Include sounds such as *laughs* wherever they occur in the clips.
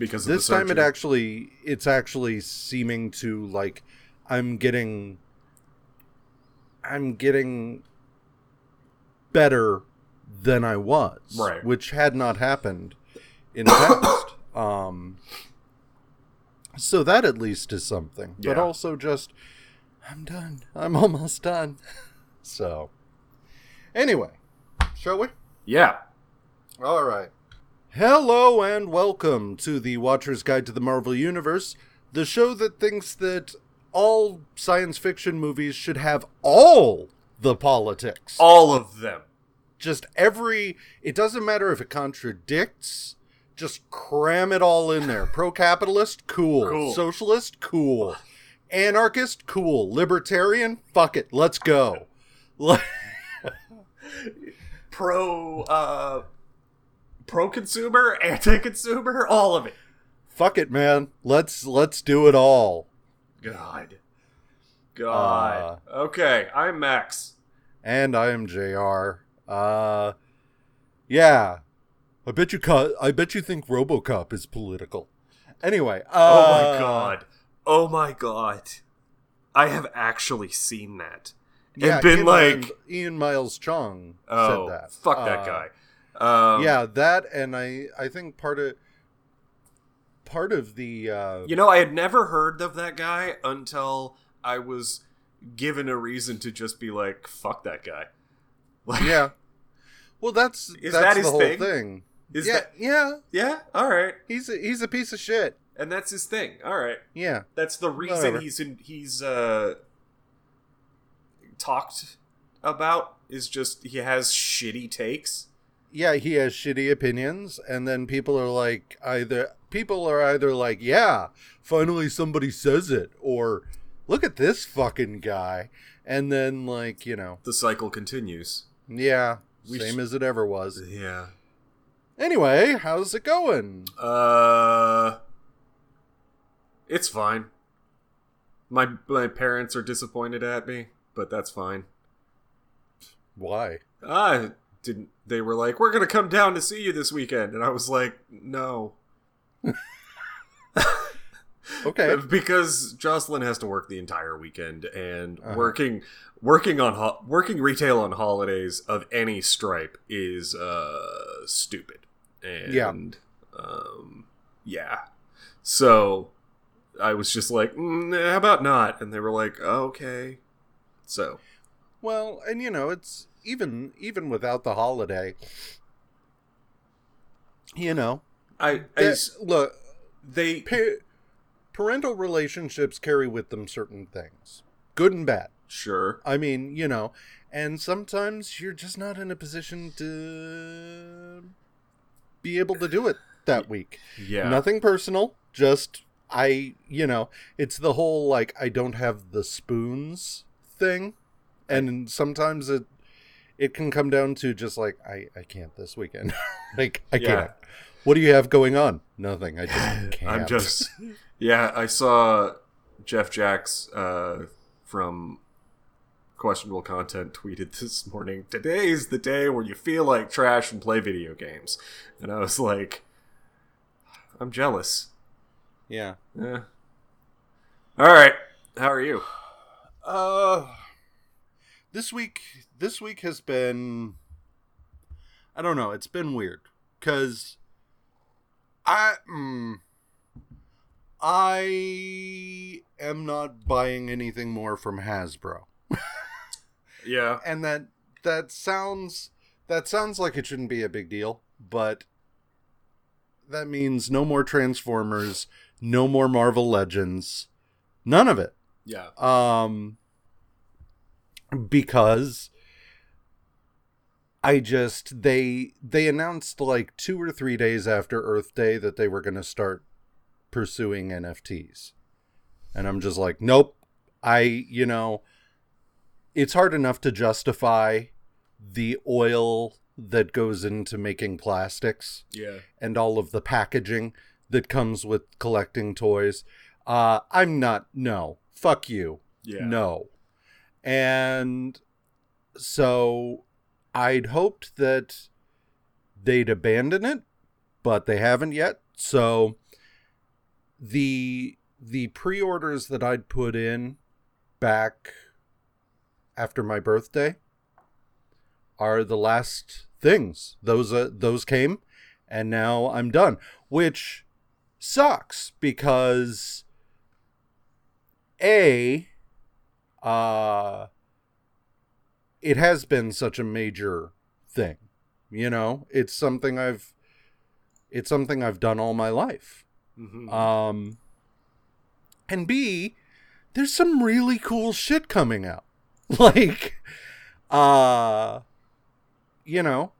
because of this time it actually it's actually seeming to like i'm getting i'm getting better than i was Right. which had not happened in the past *coughs* um so that at least is something but also just i'm done i'm almost done *laughs* so anyway shall we Yeah. all right. Hello and welcome to the Watcher's Guide to the Marvel Universe, the show that thinks that all science fiction movies should have all the politics. All of them. Just every. It doesn't matter if it contradicts. Just cram it all in there. *laughs* Pro capitalist, cool. Cool. Socialist, cool. Anarchist, cool. Libertarian, fuck it. Let's go. Like- *laughs* Pro uh pro consumer, *laughs* anti consumer, all of it. fuck it, man. Let's let's do it all. God. God. Uh, okay, I'm Max. And I am JR. Uh yeah. I bet you cu- I bet you think RoboCop is political. Anyway, uh, oh my god. Oh my god. I have actually seen that. Yeah, and been Ian like, Ian Miles Cheong oh, said that. fuck that Uh, guy. Um, yeah, that and I I think part of part of the uh You know, I had never heard of that guy until I was given a reason to just be like, fuck that guy. *laughs* Like, yeah. Well, that's Is that's that the his whole thing? thing. Is yeah, that yeah. yeah? All right, He's a, he's a piece of shit. and that's his thing. All right, Yeah. that's the reason Whatever. he's in, he's uh talked about is just he has shitty takes. Yeah, he has shitty opinions, and then people are like either people are either like, yeah, finally somebody says it, or look at this fucking guy, and then like you know, The cycle continues. yeah, We same sh- as it ever was. Yeah. Anyway, how's it going? Uh, it's fine. My my parents are disappointed at me, but that's fine. Why? I didn't. They were like, "We're gonna come down to see you this weekend," and I was like, "No," *laughs* Okay, *laughs* because Jocelyn has to work the entire weekend, and Uh-huh. working working on ho- working retail on holidays of any stripe is uh stupid. And Yeah. um, yeah. So I was just like, mm, "How about not?" And they were like, "Okay." So well, and you know, it's even even without the holiday, you know, I, I look, they pa- parental relationships carry with them certain things, good and bad. sure I mean, you know, and sometimes you're just not in a position to be able to do it that week. yeah Nothing personal, just I, you know, it's the whole like I don't have the spoons thing. And sometimes it it can come down to just like I I can't this weekend. *laughs* like I Yeah. can't. What do you have going on? Nothing. I just *sighs* can't. I'm just *laughs* yeah. I saw Jeph Jacques uh, from questionable content tweeted *laughs* this morning. Today's the day where you feel like trash and play video games, and I was like, I'm jealous. Yeah. Yeah. All right. How are you? *sighs* Uh this week this week has been I don't know, it's been weird cuz I mm, I am not buying anything more from Hasbro. *laughs* Yeah. And that that sounds that sounds like it shouldn't be a big deal, but that means no more Transformers, no more Marvel Legends, none of it Yeah. um because i just they they announced like 2 or 3 days after earth day that they were going to start pursuing nfts and i'm just like nope i you know it's hard enough to justify the oil that goes into making plastics Yeah. and all of the packaging that comes with collecting toys. Uh, I'm not, no, fuck you. Yeah. No. And so I'd hoped that they'd abandon it but they haven't yet. So the the pre-orders that I'd put in back after my birthday are the last things. Those uh, those came and now I'm done, which sucks because a uh it has been such a major thing. You know, it's something I've it's something I've done all my life. Mhm. Um and B, there's some really cool shit coming out. *laughs* Like uh you know,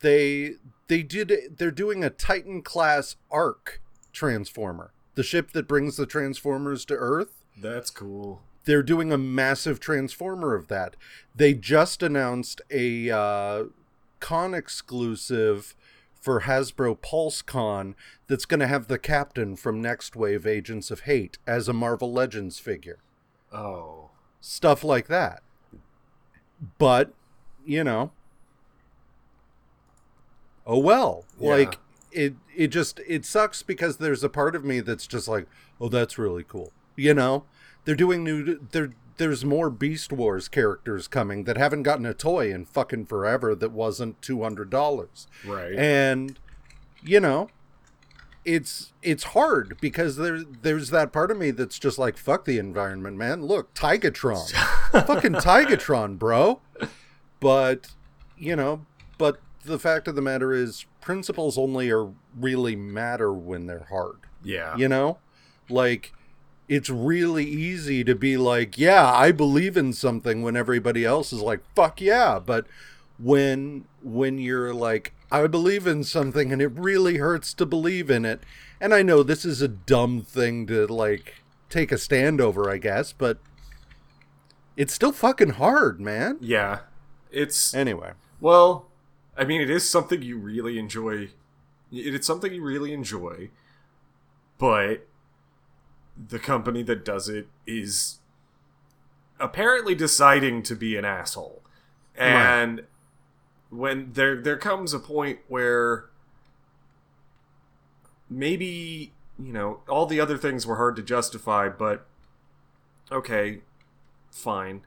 they they did they're doing a Titan class Ark transformer. The ship that brings the transformers to Earth That's cool. They're doing a massive transformer of that. They just announced a uh, con exclusive for Hasbro PulseCon that's going to have the captain from Nextwave Agents of Hate as a Marvel Legends figure. Oh. Stuff like that. But, you know, oh well. Yeah. Like it it just it sucks because there's a part of me that's just like, "Oh, that's really cool." You know? They're doing new there there's more Beast Wars characters coming that haven't gotten a toy in fucking forever that wasn't $200 Right. and you know it's it's hard because there there's that part of me that's just like fuck the environment man. Look tigatron. *laughs* Fucking tigatron bro. But you know but the fact of the matter is principles only are really matter when they're hard. Yeah. you know? Like it's really easy to be like yeah i believe in something when everybody else is like fuck yeah but when when you're like i believe in something and it really hurts to believe in it and i know this is a dumb thing to like take a stand over i guess but it's still fucking hard man Yeah. It's anyway well, I mean, it is something you really enjoy. It's something you really enjoy, but the company that does it is apparently deciding to be an asshole. And when there there comes a point where maybe, you know, all the other things were hard to justify, but okay, fine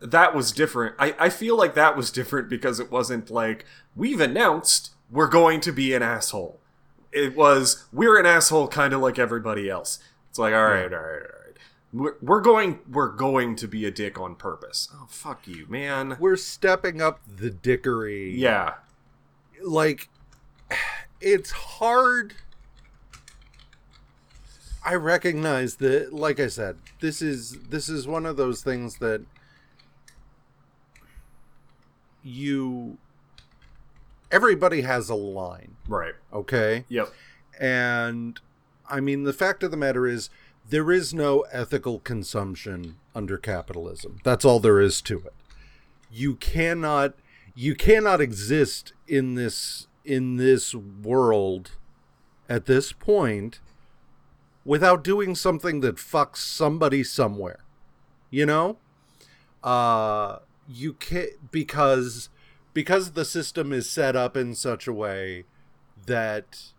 that was different. I, I feel like that was different because it wasn't like, we've announced we're going to be an asshole. It was, we're an asshole kind of like everybody else. It's like, all right, all right, all right. We're, we're going we're going to be a dick on purpose. Oh fuck you, man. we're stepping up the dickery Yeah. like it's hard i recognize that like i said this is this is one of those things that you everybody has a line Right. okay Yep. and I mean, the fact of the matter is, there is no ethical consumption under capitalism. That's all there is to it. You cannot, you cannot exist in this in this world at this point without doing something that fucks somebody somewhere. You know, uh, you can't because because the system is set up in such a way that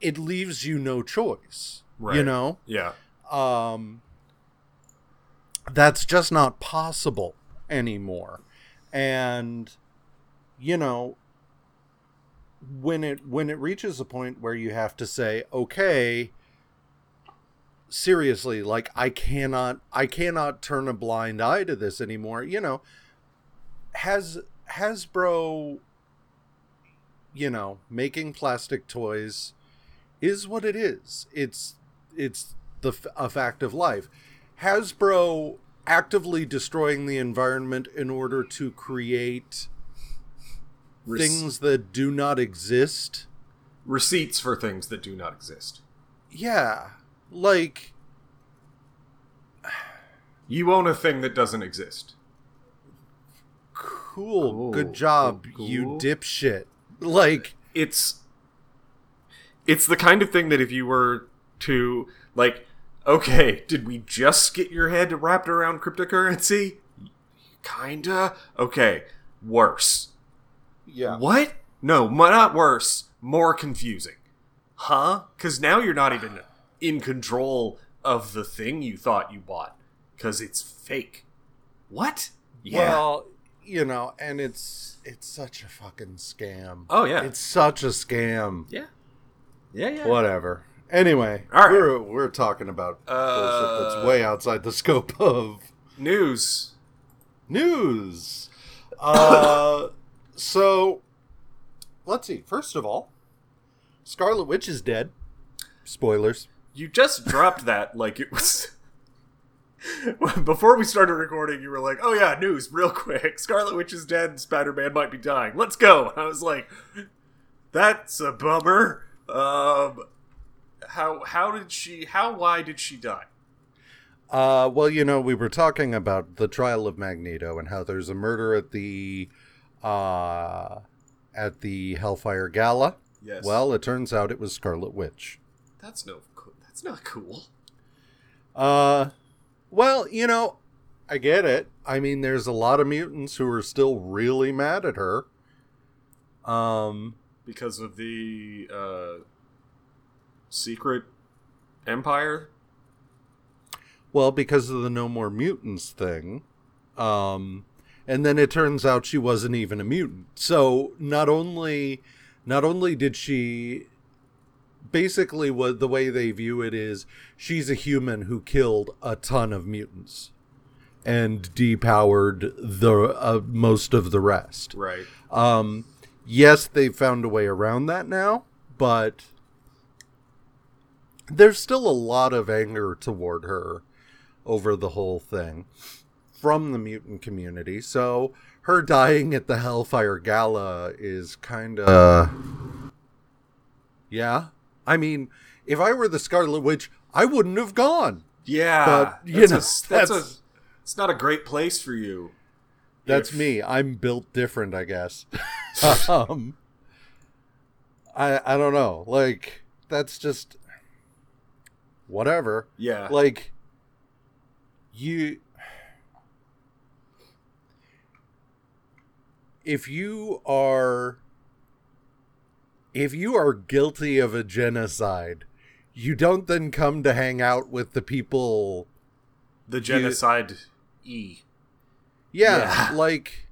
it leaves you no choice. Right. You know, Yeah. um, that's just not possible anymore. And you know, when it when it reaches a point where you have to say, okay, seriously, like I cannot I cannot turn a blind eye to this anymore. You know, has Hasbro you know, making plastic toys is what it is. It's it's the a fact of life. Hasbro actively destroying the environment in order to create Rec- things that do not exist. receipts for things that do not exist. Yeah, like You own a thing that doesn't exist. cool, Cool, good job, cool, you dipshit. Like it's it's the kind of thing that if you were to like okay did we just get your head wrapped around cryptocurrency kinda okay worse yeah. what No, not worse, more confusing. Huh? Because now you're not even in control of the thing you thought you bought. Because it's fake. What? Yeah. Well, you know, and it's it's such a fucking scam. oh, yeah. It's such a scam. yeah. Yeah, yeah. Whatever. Anyway, All right. we're we're talking about bullshit Uh, that's way outside the scope of News. news. Uh, *coughs* so let's see. First of all, Scarlet Witch is dead. Spoilers. You just dropped that like it was. *laughs* Before we started recording, you were like, "Oh yeah, news, real quick. Scarlet Witch is dead. Spider-Man might be dying. Let's go." I was like, "That's a bummer." Um, how how did she? How why did she die? Uh, well, you know, we were talking about the trial of Magneto and how there's a murder at the uh at the Hellfire Gala. Yes. Well, it turns out it was Scarlet Witch. that's no. That's not cool. Uh, well, you know, I get it. I mean, there's a lot of mutants who are still really mad at her. Um, because of the uh, secret empire. well, because of the no more mutants thing. Um, and then it turns out she wasn't even a mutant. So not only, not only did she, basically, what the way they view it is, she's a human who killed a ton of mutants, and depowered the uh, most of the rest. Right. Um, yes, they've found a way around that now, but there's still a lot of anger toward her over the whole thing from the mutant community. So her dying at the Hellfire Gala is kind of. yeah. I mean, if I were the Scarlet Witch, I wouldn't have gone. Yeah. But, you that's know, a, that's, that's- a. It's not a great place for you. That's me. I'm built different, I guess. *laughs* um, I I don't know. Like that's just whatever. Yeah. Like you if you are if you are guilty of a genocide, you don't then come to hang out with the people the genocide E. Yeah, Yeah. *laughs* like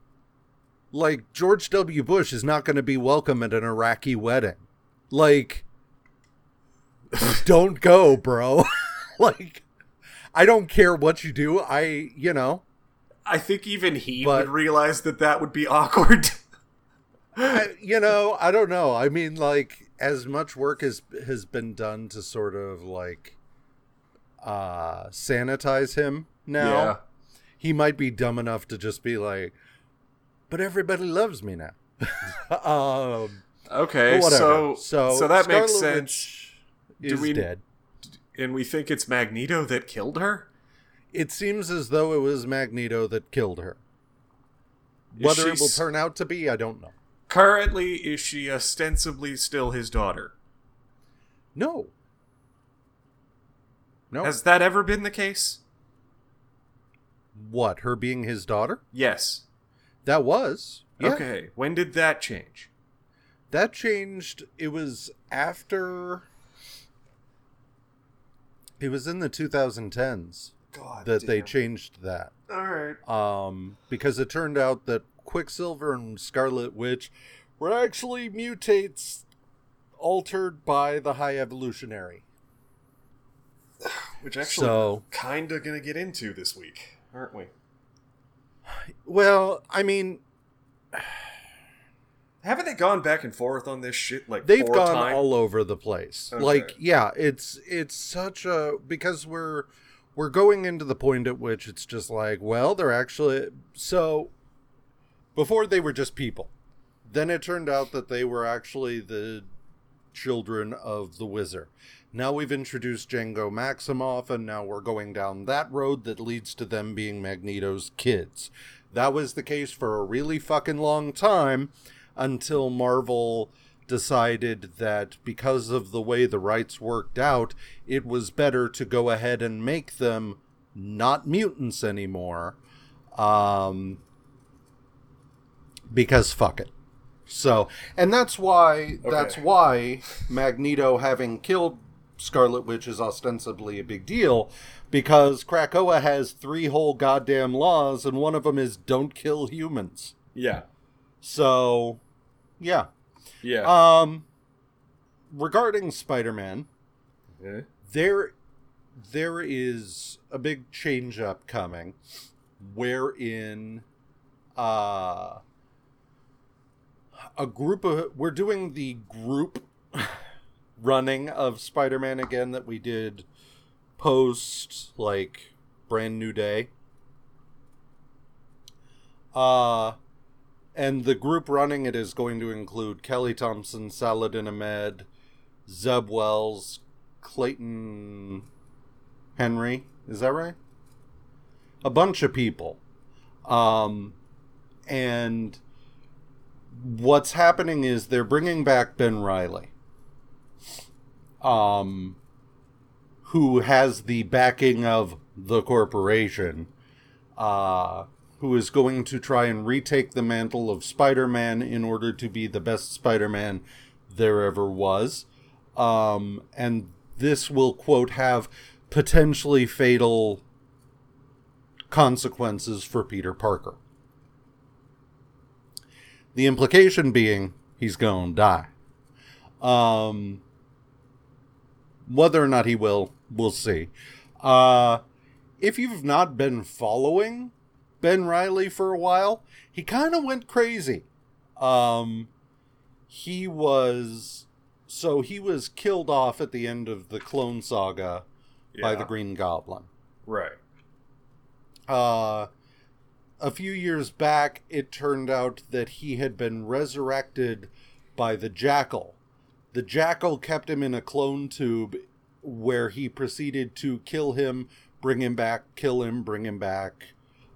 like George W. Bush is not going to be welcome at an Iraqi wedding. Like *laughs* don't go, bro. *laughs* like I don't care what you do. I, you know, I think even he But- would realize that that would be awkward. I, you know, I don't know. I mean, like as much work as has been done to sort of like uh sanitize him now. He might be dumb enough to just be like, "But everybody loves me now." *laughs* um Okay, whatever. so so so that Scarlet makes sense. Witch Do we- dead. And we think it's Magneto that killed her. It seems as though it was Magneto that killed her. Whether it will turn out to be, I don't know. Currently, is she ostensibly still his daughter? No. No. Has that ever been the case? What? Her being his daughter? Yes. That was. Yeah. Okay. When did that change? That changed. It was after. It was in the 2010s God. that they changed that. All right. um, because it turned out that Quicksilver and Scarlet Witch were actually mutates altered by the High Evolutionary. *sighs* Which actually, So- kind of gonna get into this week, aren't we? Well, I mean, Haven't they gone back and forth on this shit like they've gone all over the place. Okay. Like, yeah, it's it's such a because we're we're going into the point at which it's just like, well, they're actually so before they were just people. Then it turned out that they were actually the children of the wizard. Now we've introduced Django Maximoff, and now we're going down that road that leads to them being Magneto's kids. That was the case for a really fucking long time until Marvel decided that because of the way the rights worked out, it was better to go ahead and make them not mutants anymore. Um, because fuck it. So, and that's why Okay. that's why Magneto having killed Scarlet Witch is ostensibly a big deal because Krakoa has three whole goddamn laws and one of them is don't kill humans. Yeah. So, yeah. Yeah. Um regarding Spider-Man, Yeah. there there is a big change up coming wherein uh a group of we're doing the group running of Spider-Man again that we did post like brand new day uh and the group running it is going to include Kelly Thompson, Saladin Ahmed, Zeb Wells, Clayton Henry. Is that right? A bunch of people. Um, and what's happening is they're bringing back Ben Reilly, um, who has the backing of the corporation, uh, who is going to try and retake the mantle of Spider Man in order to be the best Spider Man there ever was. Um, and this will, quote, have potentially fatal consequences for Peter Parker. The implication being he's going to die. Um, whether or not he will, we'll see. Uh, if you've not been following Ben Reilly for a while, he kind of went crazy. Um, he was so he was killed off at the end of the Clone Saga by the Green Goblin. Right. Uh, a few years back, it turned out that he had been resurrected by the Jackal. The Jackal kept him in a clone tube where he proceeded to kill him, bring him back, kill him, bring him back,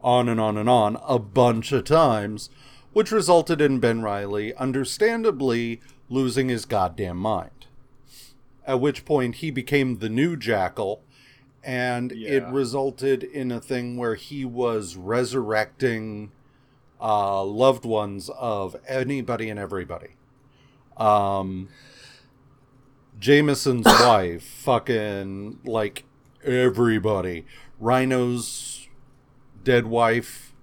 on and on and on, a bunch of times, which resulted in Ben Reilly, understandably, losing his goddamn mind. At which point he became the new Jackal, and it resulted in a thing where he was resurrecting uh, loved ones of anybody and everybody. Um, Jameson's *coughs* wife, fucking like everybody. Rhino's dead wife.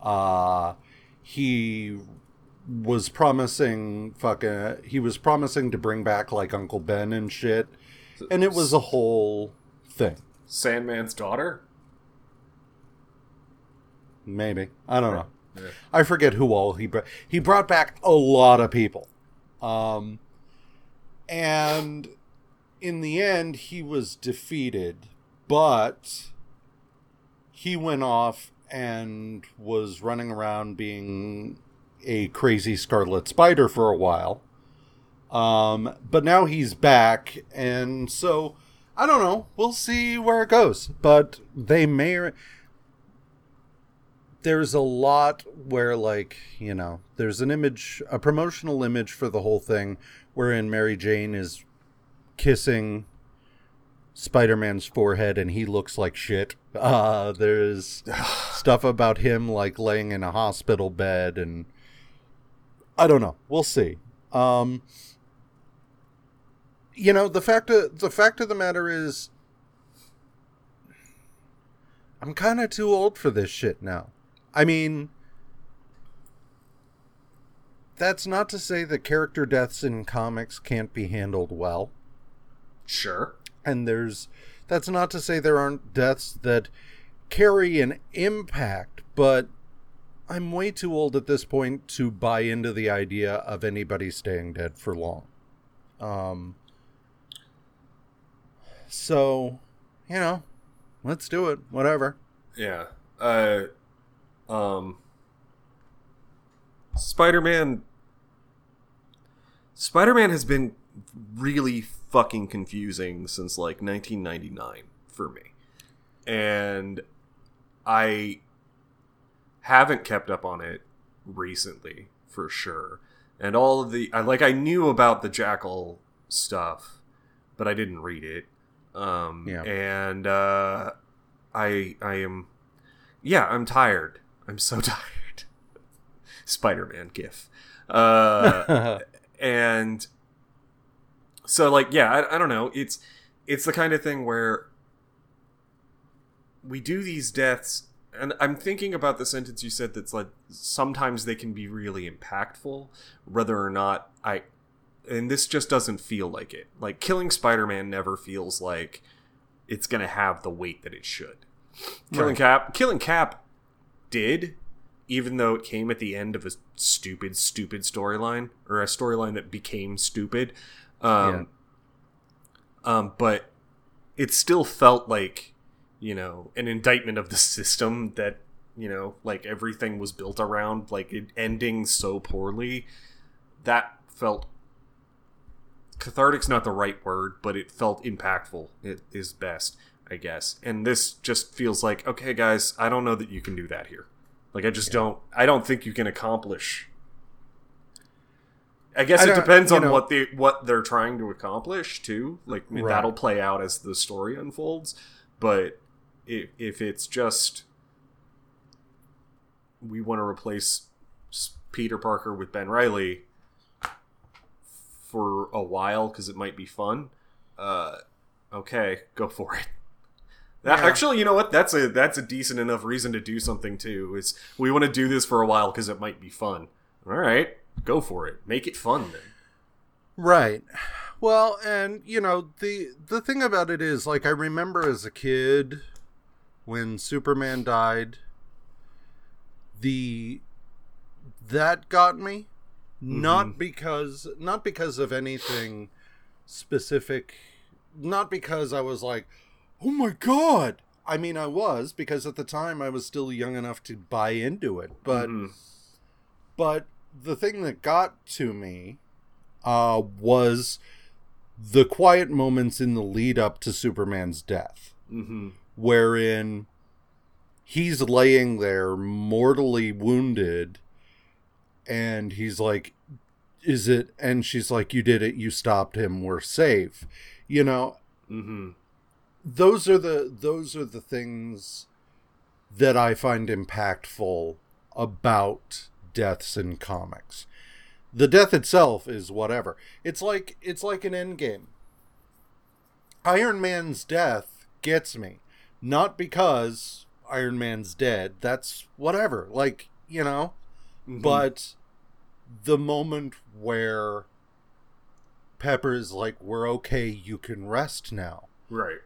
Uh, he was promising fucking. He was promising to bring back like Uncle Ben and shit, and it was a whole thing. Sandman's daughter? Maybe I don't know. Yeah. I forget who all he brought. He brought back a lot of people. Um, and in the end, he was defeated, but he went off and was running around being a crazy scarlet spider for a while. Um, but now he's back, and so I don't know. We'll see where it goes. But they may. There's a lot where, like, you know, there's an image, a promotional image for the whole thing, wherein Mary Jane is kissing Spider-Man's forehead and he looks like shit. Uh, there's *sighs* stuff about him like laying in a hospital bed and I don't know. We'll see. Um you know, the fact of the fact of the matter is I'm kind of too old for this shit now. I mean, that's not to say that character deaths in comics can't be handled well Sure. and there's that's not to say there aren't deaths that carry an impact but i'm way too old at this point to buy into the idea of anybody staying dead for long um so you know let's do it whatever Yeah. Uh um Spider-Man Spider-Man has been really fucking confusing since like 1999 for me. And I haven't kept up on it recently for sure. And all of the I like I knew about the Jackal stuff, but I didn't read it. Um Yeah. and uh I I am yeah, I'm tired. I'm so *laughs* tired. Spider-Man gif. Uh, *laughs* and so like yeah I, I don't know. It's it's the kind of thing where we do these deaths and i'm thinking about the sentence you said that's like sometimes they can be really impactful whether or not i and this just doesn't feel like it. Like killing spider-man never feels like it's gonna have the weight that it should. Killing Right. cap killing cap did even though it came at the end of a stupid stupid storyline or a storyline that became stupid um um but it still felt like you know an indictment of the system that you know like everything was built around like it ending so poorly that felt cathartic's not the right word but it felt impactful it is best i guess. And this just feels like okay guys i don't know that you can do that here like i just don't i don't think you can accomplish i guess I it depends on know- what they what they're trying to accomplish too like Right. that'll play out as the story unfolds but if, if it's just we want to replace Peter Parker with Ben Reilly for a while because it might be fun. Uh, okay, go for it. That, Yeah. Actually, you know what? That's a that's a decent enough reason to do something too. Is we want to do this for a while because it might be fun. All right, go for it. Make it fun then. Right. Well, and you know, the the thing about it is like I remember as a kid when Superman died the that got me not mm-hmm. because not because of anything specific not because I was like oh my god I mean I was because at the time I was still young enough to buy into it but Mhm. but the thing that got to me uh, was the quiet moments in the lead up to Superman's death, Mhm. wherein he's laying there mortally wounded, and he's like, Is it? And she's like, You did it, you stopped him, we're safe. You know, Mhm. Those are the those are the things that I find impactful about deaths in comics. The death itself is whatever. It's like it's like an end game. Iron Man's death gets me. Not because Iron Man's dead. That's whatever. Like, you know, Mhm. but the moment where Pepper's like, We're okay, you can rest now right.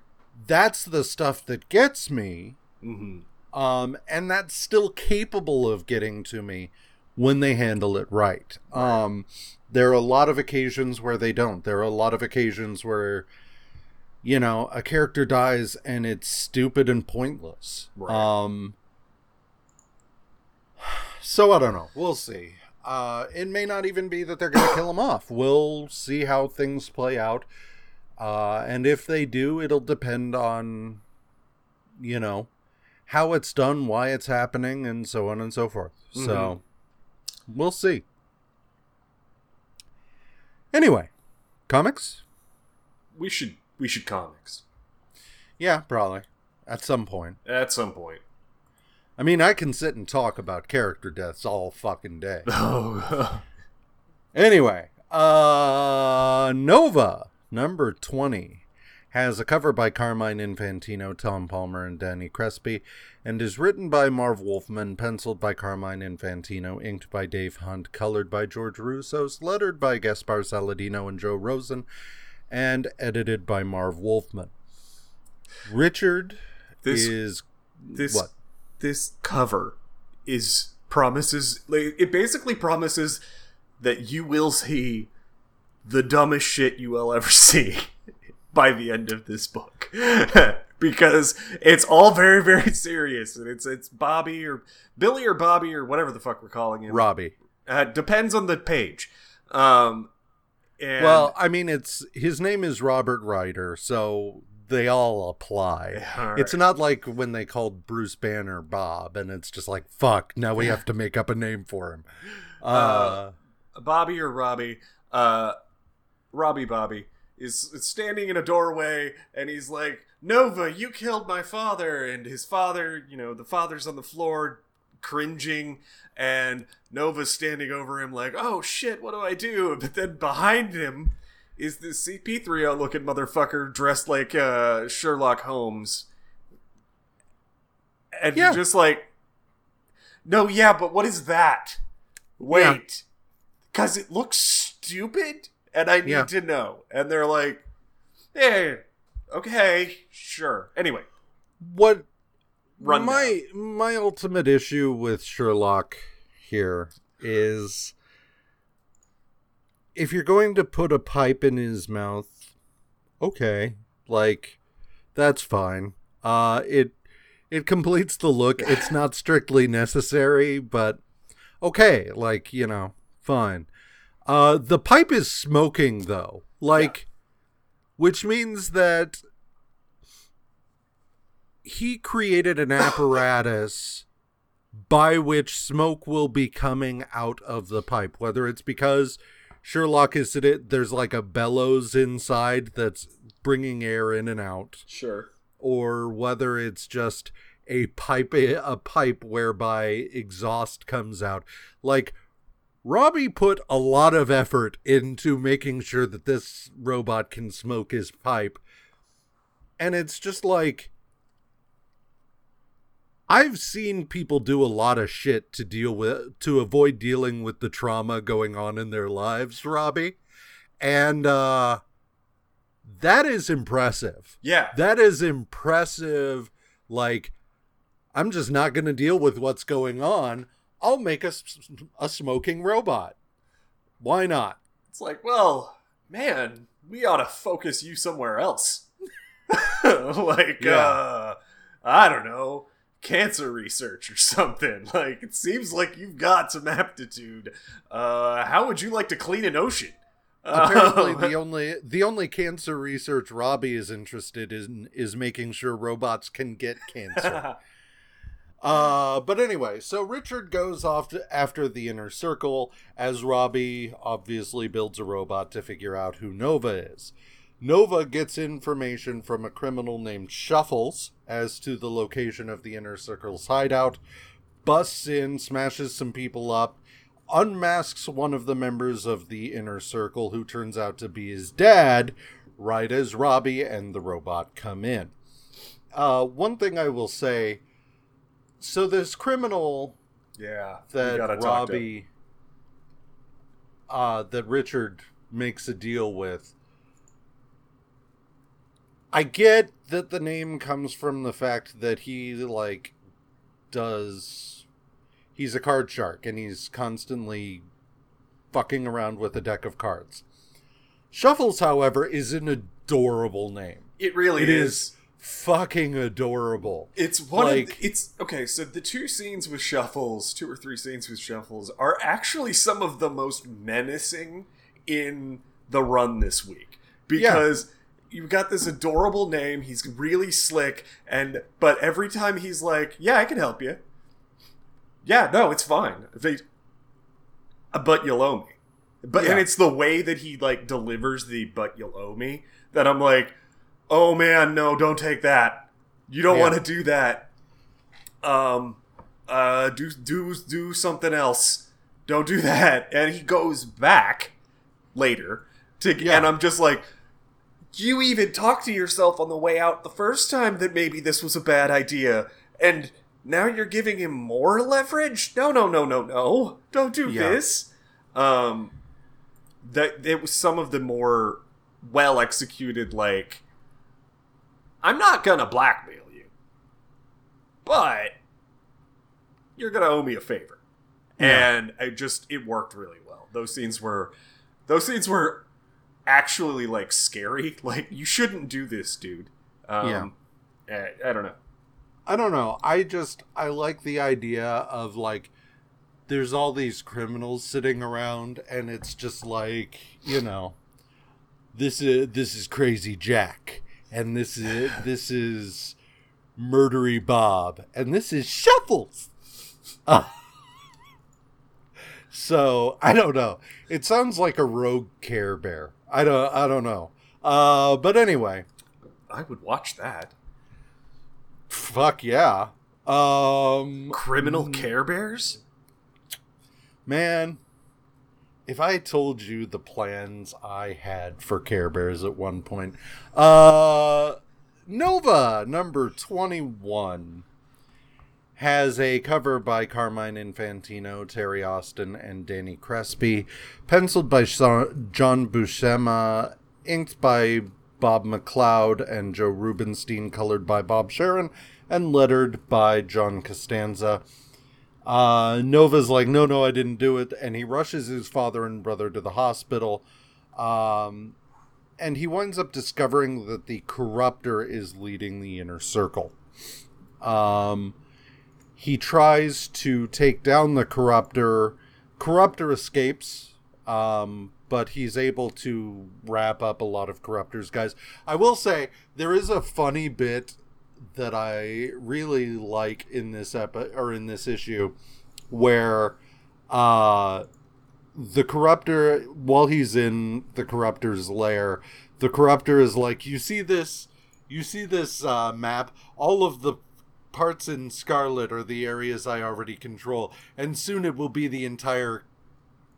That's the stuff that gets me Mhm. um and that's still capable of getting to me when they handle it right, Right. um there are a lot of occasions where they don't. There are a lot of occasions where you know a character dies and it's stupid and pointless. Right. um so i don't know. We'll see. Uh it may not even be that they're gonna kill him off. We'll see how things play out uh, and if they do, it'll depend on, you know, how it's done, why it's happening, and so on and so forth. So, we'll see. Anyway, comics? We should we should comics Yeah, probably. At some point. at some point. I mean, I can sit and talk about character deaths all fucking day. *laughs* Oh. Anyway, uh Nova number 20 has a cover by Carmine Infantino, Tom Palmer, and Danny Crespi, and is written by Marv Wolfman, penciled by Carmine Infantino, inked by Dave Hunt, colored by George Roussos, lettered by Gaspar Saladino and Joe Rosen, and edited by Marv Wolfman. Richard This- is this what? this cover is promises it basically promises that you will see the dumbest shit you will ever *laughs* see by the end of this book *laughs* because it's all very very serious and it's it's Bobby or Billy or Bobby or whatever the fuck we're calling him Robbie. uh, depends on the page um and Well, I mean, it's his name is Robert Rider, so they all apply. all It's not like when they called Bruce Banner Bob, and it's just like, fuck, now we have to make up a name for him. *laughs* Uh, Bobby or Robbie, uh, Robbie Bobby is standing in a doorway and he's like, Nova, you killed my father. And his father, you know, the father's on the floor cringing and Nova's standing over him like, "Oh shit, what do I do?" But then behind him is this CP3O looking motherfucker dressed like uh, Sherlock Holmes. And Yeah. just like, "No, yeah, but what is that?" Wait. Cuz it looks stupid and I need Yeah. to know. And they're like, "Hey, okay, sure." Anyway, What Rundown. my my ultimate issue with Sherlock here is if you're going to put a pipe in his mouth, okay, like that's fine. Uh it it completes the look. It's not strictly necessary, but okay, like, you know, fine. Uh the pipe is smoking though. Like which means that he created an *coughs* apparatus by which smoke will be coming out of the pipe whether it's because Sherlock is it there's like a bellows inside that's bringing air in and out sure. or whether it's just a pipe a pipe whereby exhaust comes out like Robbie put a lot of effort into making sure that this robot can smoke his pipe and it's just like I've seen people do a lot of shit to deal with to avoid dealing with the trauma going on in their lives, Robbie. And uh that is impressive. Yeah. That is impressive. Like, I'm just not going to deal with what's going on. I'll make a, a smoking robot. Why not? It's like, well, man, we ought to focus you somewhere else. *laughs* like, Yeah. uh, I don't know, cancer research or something. *laughs* Like, it seems like you've got some aptitude. Uh, how would you like to clean an ocean? Apparently, *laughs* the only the only cancer research Robbie is interested in is making sure robots can get cancer. Uh, but anyway, so Richard goes off to, after the inner circle as Robbie obviously builds a robot to figure out who Nova is. Nova gets information from a criminal named Shuffles as to the location of the inner circle's hideout, busts in, smashes some people up, unmasks one of the members of the inner circle who turns out to be his dad, right as Robbie and the robot come in. Uh, one thing I will say so this criminal yeah, that gotta talk to him. Robbie, uh, that Richard makes a deal with. I get that the name comes from the fact that he like does he's a card shark and he's constantly fucking around with a deck of cards. Shuffles, however, is an adorable name. It really It is. is fucking adorable. It's one Like- of the, it's okay. So the two scenes with shuffles, two or three scenes with shuffles, are actually some of the most menacing in the run this week because you've got this adorable name. He's really slick, and but every time he's like, "Yeah, I can help you." Yeah, no, it's fine. They, but you'll owe me. But and it's the way that he like delivers the "but you'll owe me" that I'm like, "Oh man, no, don't take that." You don't Yeah. want to do that. Um, uh, do do do something else. Don't do *laughs* that. And he goes back later to, Yeah. and I'm just like, you even talked to yourself on the way out the first time that maybe this was a bad idea, and now you're giving him more leverage. No, no, no, no, no. Don't do Yeah. this. Um, that it was some of the more well executed like I'm not gonna blackmail you, but you're gonna owe me a favor. Yeah. And it just it worked really well. Those scenes were those scenes were actually like scary. *laughs* Like you shouldn't do this, dude. Um, yeah. I, I don't know. I don't know. I just I like the idea of like there's all these criminals sitting around and it's just like, you know, this is this is crazy Jack and this is this is murdery Bob and this is Shuffles. Uh, *laughs* so, I don't know. It sounds like a rogue Care Bear. I don't I don't know. Uh but anyway, I would watch that. Fuck yeah. Um, Criminal Care Bears? man, if I told you the plans I had for Care Bears at one point, uh, Nova number twenty-one has a cover by Carmine Infantino, Terry Austin, and Danny Crespi, penciled by John Buscema, inked by Bob McLeod and Joe Rubinstein, colored by Bob Sharen, and lettered by John Costanza. Uh, Nova's like, no, no, I didn't do it, and he rushes his father and brother to the hospital. Um, and he winds up discovering that the corruptor is leading the inner circle. Um, he tries to take down the corruptor. Corruptor escapes, um, but he's able to wrap up a lot of corruptors, guys. I will say there is a funny bit that I really like in this epi- or in this issue where uh the corruptor while he's in the corruptor's lair the corruptor is like you see this you see this uh, map? All of the parts in scarlet are the areas i already control and soon it will be the entire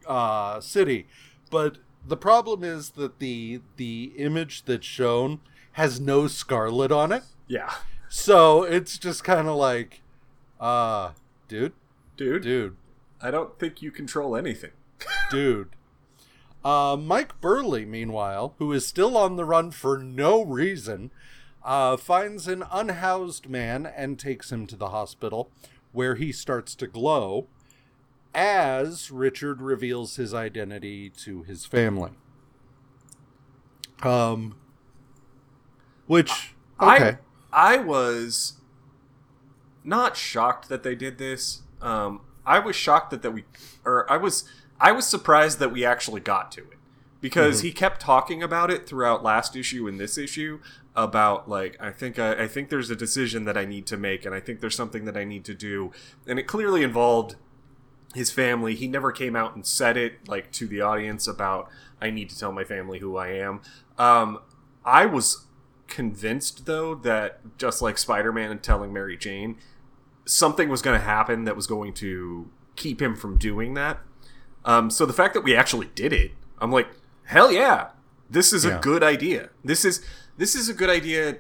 uh, city. But the problem is that the the image that's shown has no scarlet on it. Yeah. So it's just kind of like uh dude Dude, dude I don't think you control anything. *laughs* dude. Uh, Mike Burley, meanwhile, who is still on the run for no reason, uh, finds an unhoused man and takes him to the hospital, where he starts to glow as Richard reveals his identity to his family. Um, which okay, I I was not shocked that they did this. Um, I was shocked that, that we, or I was, I was surprised that we actually got to it because Mm-hmm. he kept talking about it throughout last issue and this issue about like I think I, I think there's a decision that I need to make and I think there's something that I need to do and it clearly involved his family. He never came out and said it like to the audience about I need to tell my family who I am. Um, I was convinced though that just like Spider-Man and telling Mary Jane, something was going to happen that was going to keep him from doing that. Um, so the fact that we actually did it, I'm like, hell yeah, this is Yeah. a good idea. This is this is a good idea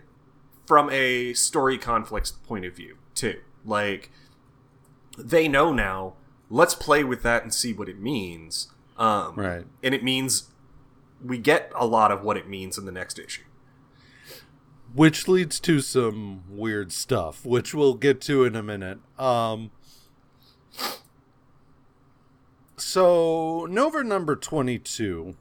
from a story conflicts point of view too. Like they know now. Let's play with that and see what it means. Um, right. and it means we get a lot of what it means in the next issue. Which leads to some weird stuff which we'll get to in a minute. Um so nova number 22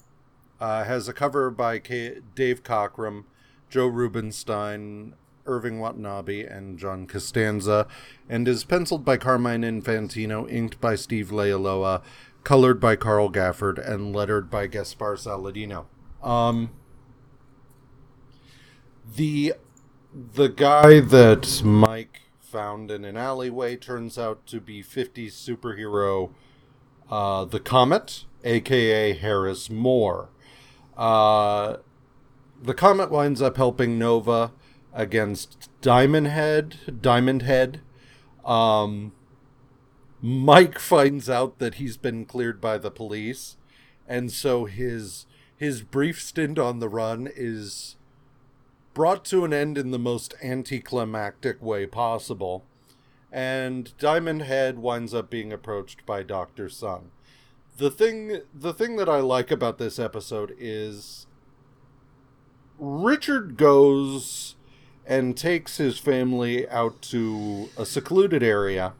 uh, has a cover by K- dave cockrum joe rubinstein irving watanabe and john costanza and is penciled by carmine infantino inked by steve leialoha colored by carl gafford and lettered by gaspar saladino. Um the the guy that Mike found in an alleyway turns out to be 50s superhero uh, the Comet, aka Harris Moore. Uh, the Comet winds up helping Nova against Diamond Head. Diamond Head. Um, Mike finds out that he's been cleared by the police, and so his his brief stint on the run is brought to an end in the most anticlimactic way possible. And Diamond Head winds up being approached by Dr. Sun. The thing the thing that I like about this episode is Richard goes and takes his family out to a secluded area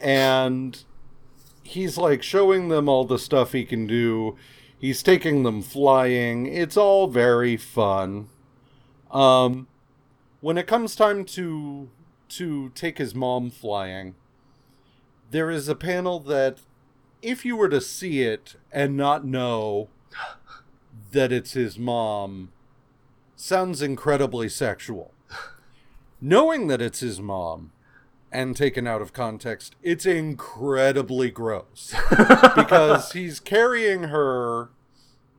and he's like showing them all the stuff he can do He's taking them flying. It's all very fun. Um, when it comes time to to take his mom flying, there is a panel that, if you were to see it and not know that it's his mom, sounds incredibly sexual. Knowing that it's his mom and taken out of context, it's incredibly gross *laughs* because he's carrying her,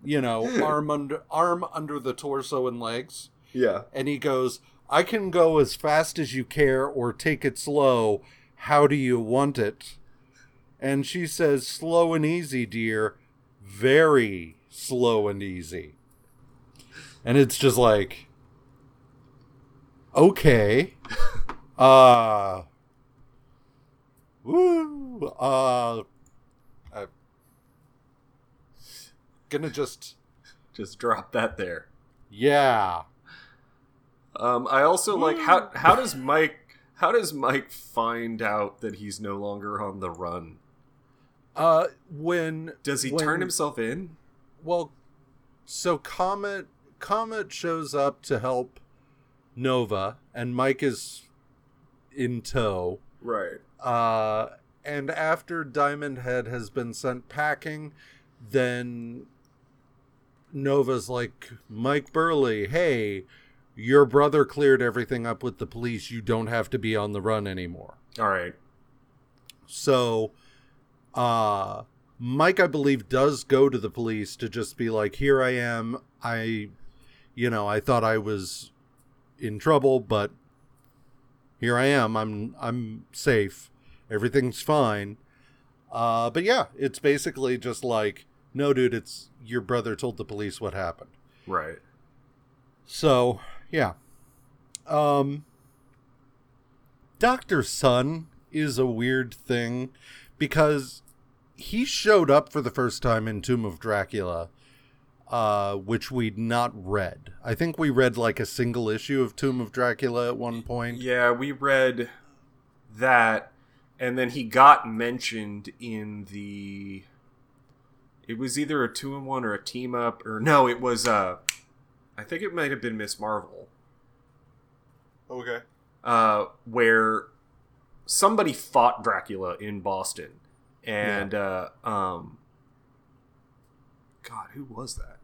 you know, arm under arm under the torso and legs, Yeah. and he goes, I can go as fast as you care or take it slow. How do you want it? And she says, Slow and easy, dear. Very slow and easy. And it's just like, okay. *laughs* Uh, woo. Uh, I'm gonna just, Just drop that there. yeah. Um, I also like how how does Mike how does Mike find out that he's no longer on the run? Uh, when Does he when- turn himself in? Well, so Comet Comet shows up to help Nova, and Mike is in tow. Right. Uh, and after Diamond Head has been sent packing, then Nova's like, Mike Burley, hey, your brother cleared everything up with the police. You don't have to be on the run anymore. All right. So, uh, Mike, I believe, does go to the police to just be like, here I am. I, you know, I thought I was in trouble, but here I am. I'm, I'm safe. Everything's fine. Uh, but yeah, it's basically just like, no, dude, it's your brother told the police what happened. Right. So, yeah. Um Dr. Sun is a weird thing because he showed up for the first time in Tomb of Dracula, uh, which we'd not read. I think we read like a single issue of Tomb of Dracula at one point. Yeah, we read that, and then he got mentioned in the. It was either a two in one or a team up, or no, it was. uh I think it might have been Miss Marvel. Okay. uh, where somebody fought Dracula in Boston, and uh, um, God, who was that?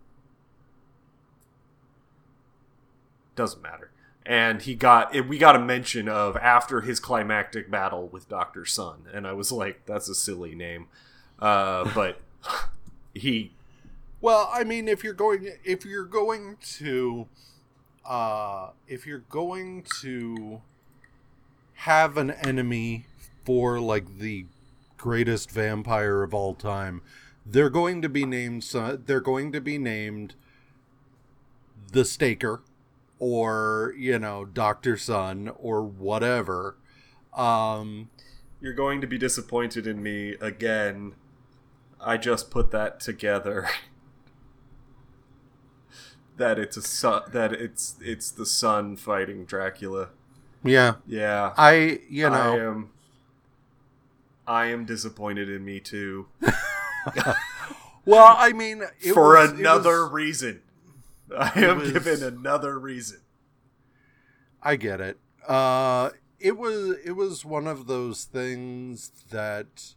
Doesn't matter. And he got it, we got a mention of after his climactic battle with Doctor Sun, and I was like, that's a silly name, uh, *laughs* but he Well, I mean, if you're going, if you're going to, uh, if you're going to have an enemy for like the greatest vampire of all time, they're going to be named. They're going to be named the Staker, or you know, Doctor Sun, or whatever. Um, You're going to be disappointed in me again. I just put that together. *laughs* that it's a sun. That it's it's the sun fighting Dracula. yeah, Yeah, I, you know, I am. I am disappointed in me too. *laughs* well, I mean, for was- another was- reason. I am was- given another reason. I get it. Uh it was it was one of those things that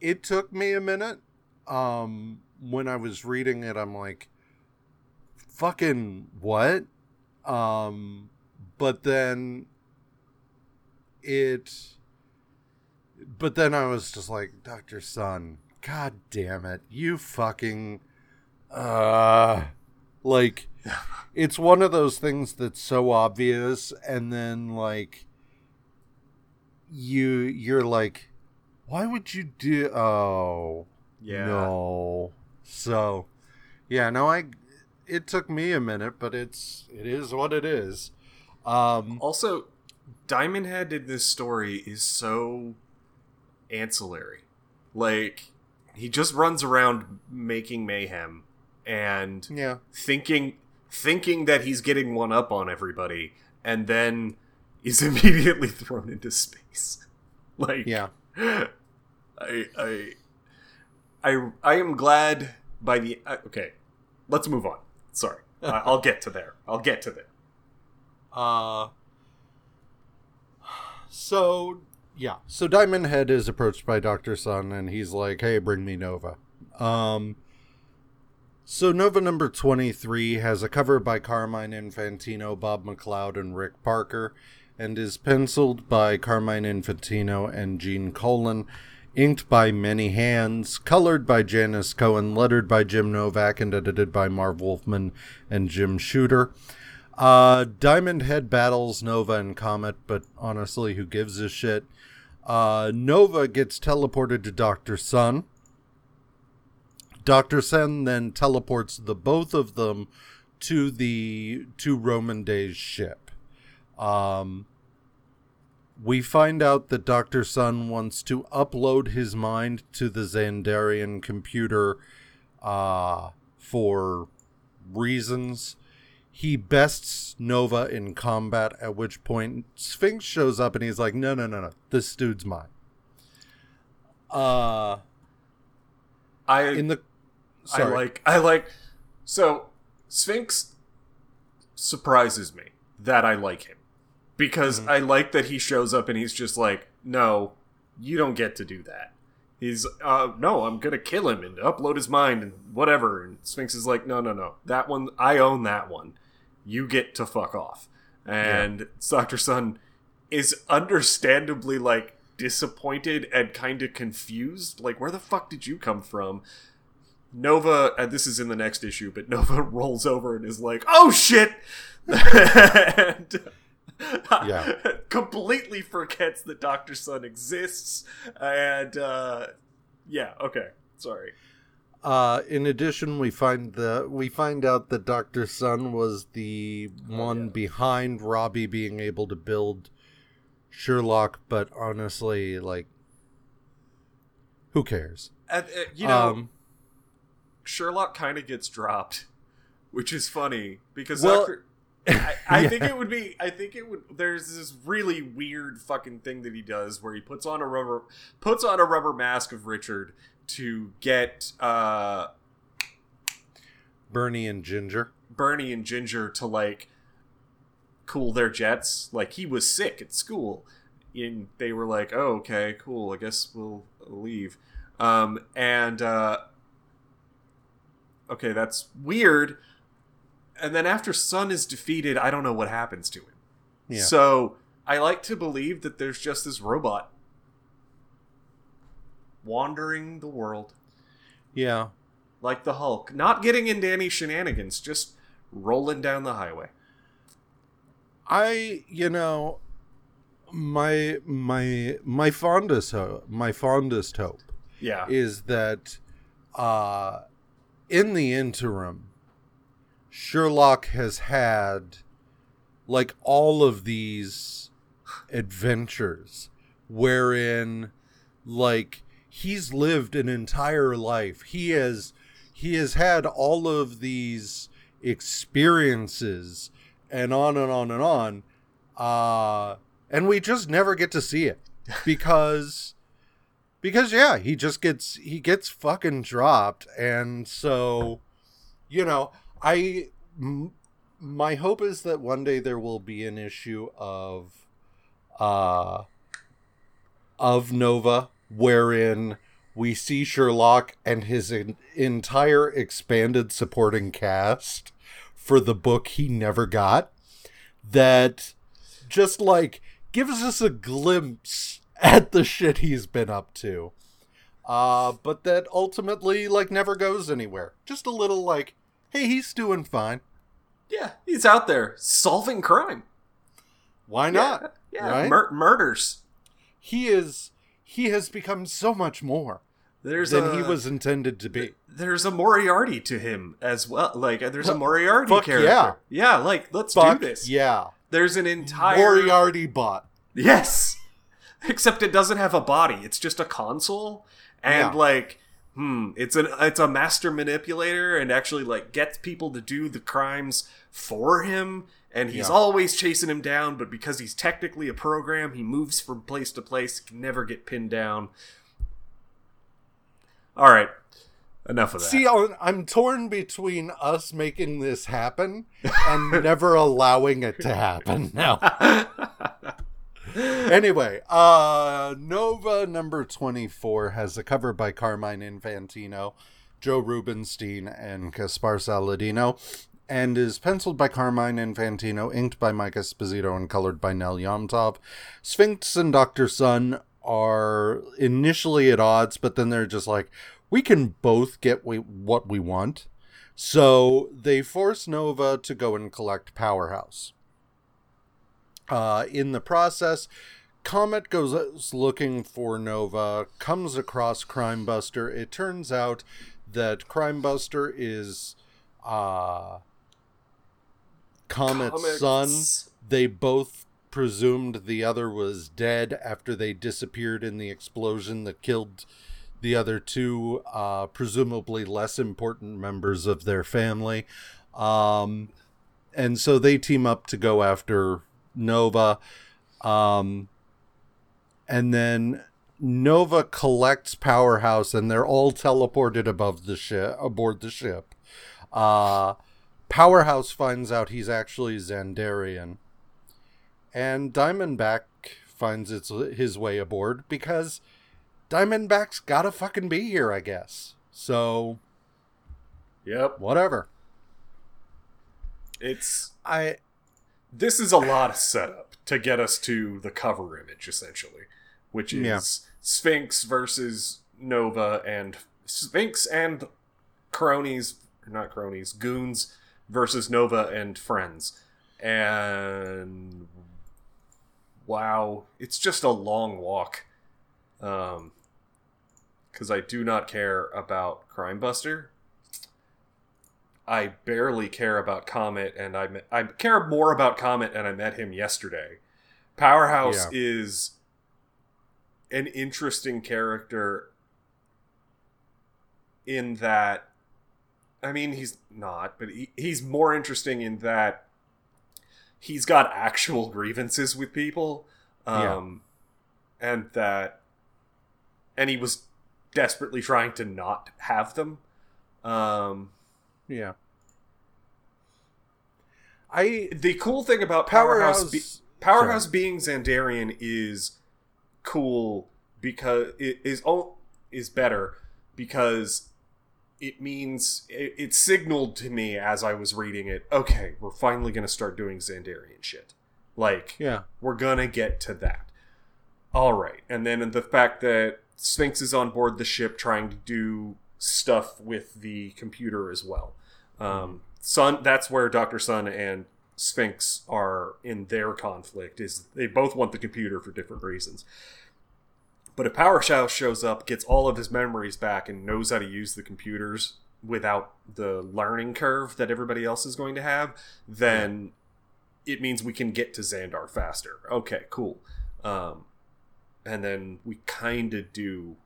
it took me a minute. Um when I was reading it I'm like fucking what? Um but then it but then I was just like Dr. Sun, god damn it. You fucking uh like it's one of those things that's so obvious and then like you you're like why would you do oh Yeah. no so yeah no i it took me a minute but it's it is what it is um Also, Diamond Head in this story is so ancillary. Like, he just runs around making mayhem and yeah thinking thinking that he's getting one up on everybody, and then is *laughs* immediately thrown into space. *laughs* Like, yeah *laughs* I, I, I, I am glad by the. uh, Okay, let's move on. Sorry, I, I'll get to there. I'll get to there. Uh so yeah. So Diamond Head is approached by Dr. Sun and he's like, "Hey, bring me Nova." Um so Nova number 23 has a cover by Carmine Infantino, Bob McLeod and Rick Parker and is penciled by Carmine Infantino and Gene Colan, inked by many hands, colored by Janice Cohen, lettered by Jim Novak and edited by Marv Wolfman and Jim Shooter. Uh, Diamond Head battles Nova and Comet, but honestly, who gives a shit? Uh, Nova gets teleported to Dr. Sun. Dr. Sun then teleports the both of them to the to Rhomann Dey's ship. Um, we find out that Dr. Sun wants to upload his mind to the Xandarian computer uh, for reasons. He bests Nova in combat, at which point Sphinx shows up and he's like, no, no, no, no, this dude's mine. Uh, I in the. I like I like so Sphinx surprises me that I like him because Mhm. I like that he shows up and he's just like, no, you don't get to do that. He's uh no, I'm gonna kill him and upload his mind and whatever. And Sphinx is like, no, no, no, that one I own that one. You get to fuck off. And Doctor Sun is understandably like disappointed and kind of confused. Like, where the fuck did you come from? Nova, and this is in the next issue, but Nova *laughs* rolls over and is like, "Oh shit!" *laughs* and Yeah. *laughs* completely forgets that Doctor Sun exists. And uh, yeah, okay, sorry. Uh, in addition, we find the we find out that Doctor Sun was the one yeah. behind Robbie being able to build Sherlock, but honestly, like, who cares? Uh, you know, um, Sherlock kind of gets dropped, which is funny because Well- Doctor. I, *laughs* I Yeah. think it would be. I think it would. There's this really weird fucking thing that he does where he puts on a rubber puts on a rubber mask of Richard to get uh, Bernie and Ginger. Bernie and Ginger to like cool their jets. Like he was sick at school, and they were like, "Oh, okay, cool. I guess we'll leave." Um, and uh, okay, that's weird. And then after Sun is defeated, I don't know what happens to him. Yeah. So I like to believe that there's just this robot wandering the world Yeah. like the Hulk, not getting into any shenanigans, just rolling down the highway. I, you know, my my my fondest hope, my fondest hope Yeah. is that uh in the interim Sherlock has had like all of these adventures wherein like he's lived an entire life. He has he has had all of these experiences and on and on and on uh and we just never get to see it *laughs* because because yeah he just gets he gets fucking dropped. And so you know i m- my hope is that one day there will be an issue of uh of nova wherein we see sherlock and his en- entire expanded supporting cast for the book he never got that just like gives us a glimpse at the shit he's been up to. Uh, but that ultimately like never goes anywhere. Just a little like, hey, he's doing fine. Yeah, he's out there solving crime. Why not? Yeah, yeah. right? Mur- murders. He is he has become so much more There's than a, he was intended to be. There's a Moriarty to him as well. Like, there's a Moriarty Fuck character. yeah. yeah. Like, let's Fuck do this. yeah. There's an entire Moriarty bot. Yes. *laughs* Except it doesn't have a body. It's just a console. And Yeah. like, hmm, it's an it's a master manipulator and actually like gets people to do the crimes for him. And he's Yeah. always chasing him down, but because he's technically a program, he moves from place to place, can never get pinned down. All right, enough of that. See, I'm I'm torn between us making this happen and *laughs* never allowing it to happen now. *laughs* *laughs* anyway, uh Nova number 24 has a cover by Carmine Infantino, Joe Rubinstein, and Gaspar Saladino, and is penciled by Carmine Infantino, inked by Mike Esposito, and colored by Nel Yomtov. Sphinx and Dr. Sun are initially at odds, but then they're just like, we can both get we, what we want. So they force Nova to go and collect Powerhouse. Uh, in the process, Comet goes looking for Nova, comes across Crimebuster. It turns out that Crimebuster is uh, Comet's, Comet's- son. They both presumed the other was dead after they disappeared in the explosion that killed the other two, uh, presumably less important members of their family. Um, and so they team up to go after Nova. Um, and then Nova collects Powerhouse, and they're all teleported above the ship, aboard the ship. Uh, Powerhouse finds out he's actually Xandarian, and Diamondback finds its his way aboard because Diamondback's gotta fucking be here, I guess. So Yep. whatever. It's I this is a lot of setup to get us to the cover image essentially, which is Yeah. Sphinx versus Nova and Sphinx and cronies, not cronies, goons versus Nova and friends. And wow, it's just a long walk. Um cuz I do not care about Crime Buster. I barely care about Comet, and I me- I care more about Comet, and I met him yesterday. Powerhouse Yeah. is an interesting character in that, I mean, he's not, but he, he's more interesting in that he's got actual grievances with people, um, and that, and he was desperately trying to not have them. Um, yeah. I the cool thing about Powerhouse, Powerhouse be- Powerhouse being Xandarian is cool because it is is better because it means it, it signaled to me as I was reading it. Okay, we're finally gonna start doing Xandarian shit. Like yeah. we're gonna get to that. All right, and then the fact that Sphinx is on board the ship trying to do stuff with the computer as well. Um, Sun, that's where Doctor Sun and Sphinx are in their conflict. Is they both want the computer for different reasons. But if Powerhouse shows up, gets all of his memories back, and knows how to use the computers without the learning curve that everybody else is going to have, then it means we can get to Xandar faster. Okay, cool. Um, and then we kind of do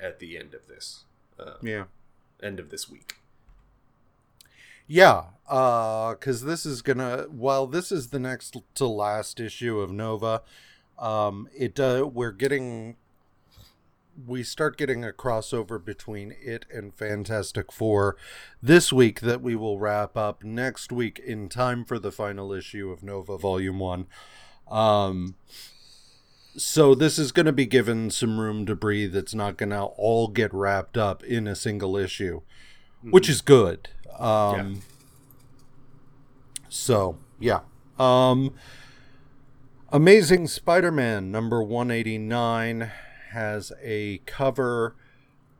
at the end of this, uh, Yeah. end of this week. Yeah, uh cuz this is to while this is the next to last issue of Nova, um it uh, we're getting we start getting a crossover between it and Fantastic 4 this week that we will wrap up next week in time for the final issue of Nova Volume 1. Um so this is going to be given some room to breathe. It's not going to all get wrapped up in a single issue, which is good. Um, So yeah, um, Amazing Spider-Man number one eighty nine has a cover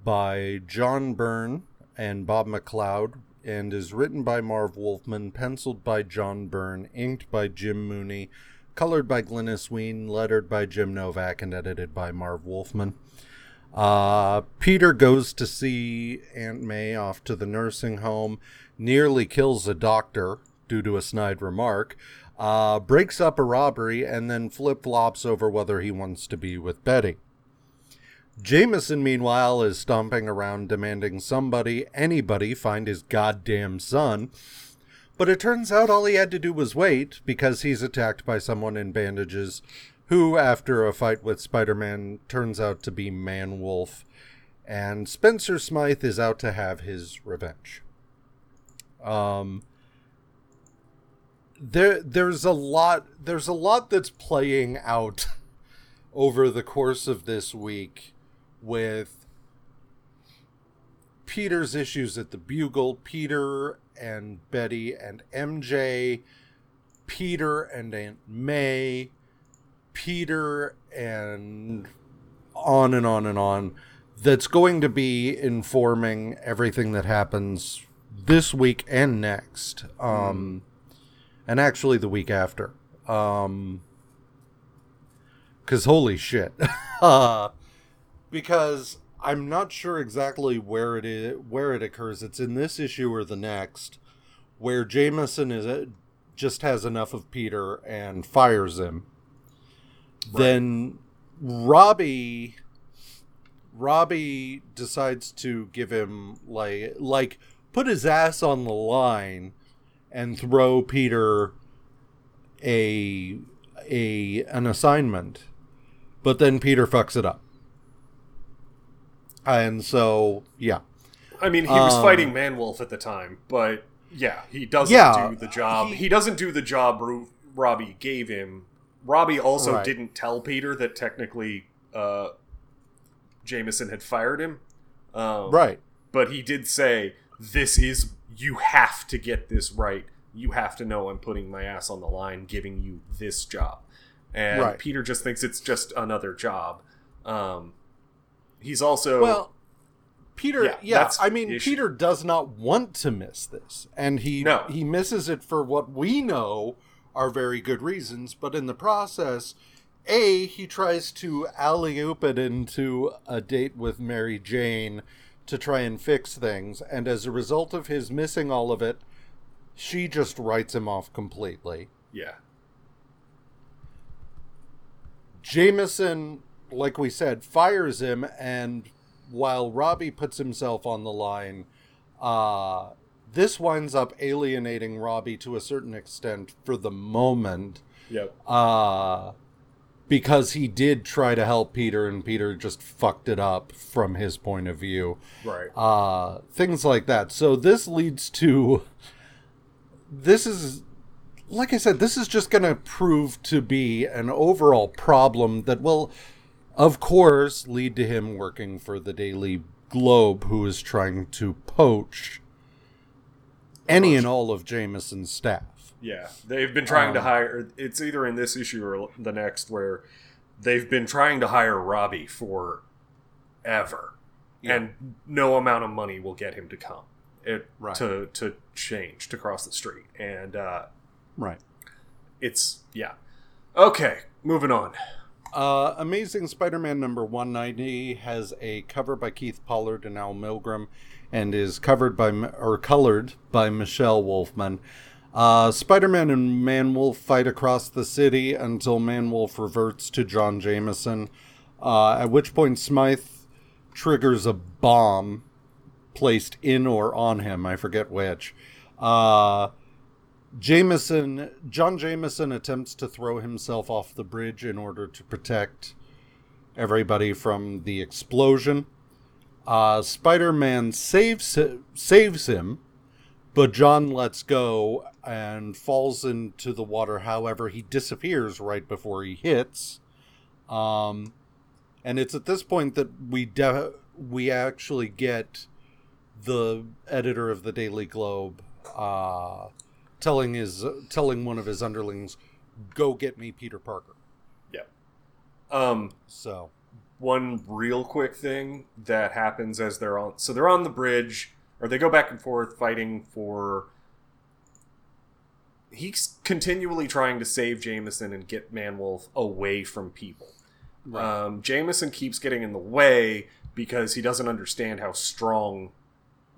by John Byrne and Bob McLeod, and is written by Marv Wolfman, penciled by John Byrne, inked by Jim Mooney, colored by Glynis Wein, lettered by Jim Novak, and edited by Marv Wolfman. Uh, Peter goes to see Aunt May off to the nursing home, nearly kills a doctor due to a snide remark, uh, breaks up a robbery, and then flip flops over whether he wants to be with Betty. Jameson, meanwhile, is stomping around demanding somebody, anybody, find his goddamn son. But it turns out all he had to do was wait because he's attacked by someone in bandages who, after a fight with Spider Man, turns out to be Man Wolf. And Spencer Smythe is out to have his revenge. Um, there, there's a lot. There's a lot that's playing out *laughs* over the course of this week with Peter's issues at the Bugle, Peter and Betty and MJ, Peter and Aunt May, Peter and on and on and on. That's going to be informing everything that happens this week and next. Um, and actually the week after. Um, cause holy shit. *laughs* uh, because I'm not sure exactly where it is, where it occurs. It's in this issue or the next, where Jameson is uh, just has enough of Peter and fires him. Then Robbie Robbie decides to give him like like put his ass on the line and throw Peter a a an assignment. But then Peter fucks it up. And so, yeah. I mean, he was Um, fighting Manwolf at the time, but yeah, he doesn't Yeah, do the job. he- He, doesn't do the job Robbie gave him. Robbie also Right. didn't tell Peter that technically uh, Jameson had fired him. Um, Right. But he did say, "This is you have to get this right. You have to know I'm putting my ass on the line, giving you this job." And Right. Peter just thinks it's just another job. Um, he's also Well, Peter, Yeah, yeah, I mean. Peter does not want to miss this, and he No. he misses it for what we know are very good reasons. But in the process, a he tries to alley oop it into a date with Mary Jane to try and fix things, and as a result of his missing all of it, she just writes him off completely. yeah. Jameson, like we said, fires him, and while Robbie puts himself on the line, uh, this winds up alienating Robbie to a certain extent for the moment, Yep. uh, because he did try to help Peter, and Peter just fucked it up from his point of view. Right. Uh, things like that. So this leads to. This is like I said, this is just going to prove to be an overall problem that will, of course, lead to him working for the Daily Globe, who is trying to poach any and all of Jameson's staff. Yeah, they've been trying to Um, hire. It's either in this issue or the next where they've been trying to hire Robbie for ever, Yeah. and no amount of money will get him to come. It Right. to to change to cross the street, and uh, Right. it's yeah. Okay, moving on. Uh, Amazing Spider-Man number 190 has a cover by Keith Pollard and Al Milgrom, and is covered by or colored by Michele Wolfman. Uh, Spider-Man and Man-Wolf fight across the city until Man-Wolf reverts to John Jameson. Uh, at which point Smythe triggers a bomb placed in or on him. I forget which. Uh, Jameson, John Jameson attempts to throw himself off the bridge in order to protect everybody from the explosion. Uh, Spider-Man saves saves him, but John lets go and falls into the water. However, he disappears right before he hits. Um, and it's at this point that we de- we actually get the editor of the Daily Globe uh, telling his telling one of his underlings, "Go get me Peter Parker." Yeah. Um, So one real quick thing that happens as they're on so they're on the bridge or they go back and forth fighting for he's continually trying to save Jameson and get Manwolf away from people. Um, Jameson keeps getting in the way because he doesn't understand how strong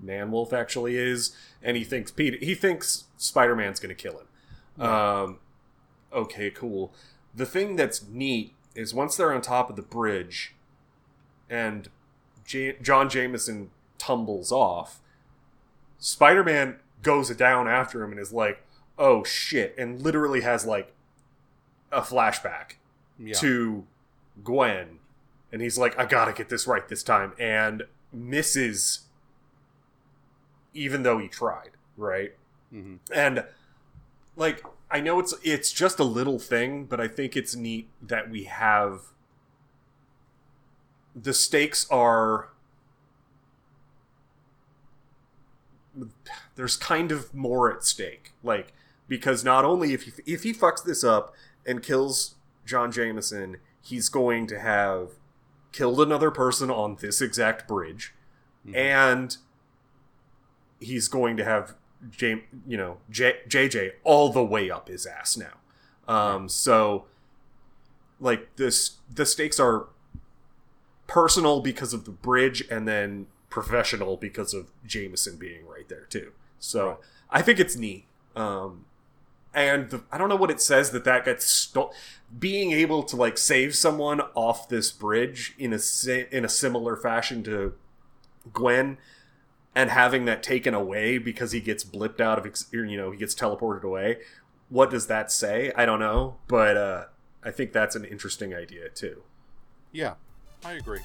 Manwolf actually is, and he thinks Peter he thinks Spider Man's gonna kill him. Um, okay, cool. The thing that's neat is once they're on top of the bridge, and J- John Jameson tumbles off, Spider Man goes down after him and is like, "Oh shit!" and literally has like a flashback yeah. to Gwen, and he's like, "I gotta get this right this time," and misses, even though he tried, right? Mhm. And like, I know it's it's just a little thing, but I think it's neat that we have the stakes are there's kind of more at stake. Like because not only if he, if he fucks this up and kills John Jameson he's going to have killed another person on this exact bridge. And he's going to have J, you know, J, JJ all the way up his ass now. Um, so like this, the stakes are personal because of the bridge, and then professional because of Jameson being right there too. So Right. I think it's neat. Um, and the, I don't know what it says that that gets sto- being able to like save someone off this bridge in a si- in a similar fashion to Gwen and having that taken away because he gets blipped out of ex- or, you know he gets teleported away what does that say i don't know but uh i think that's an interesting idea too Yeah, I agree.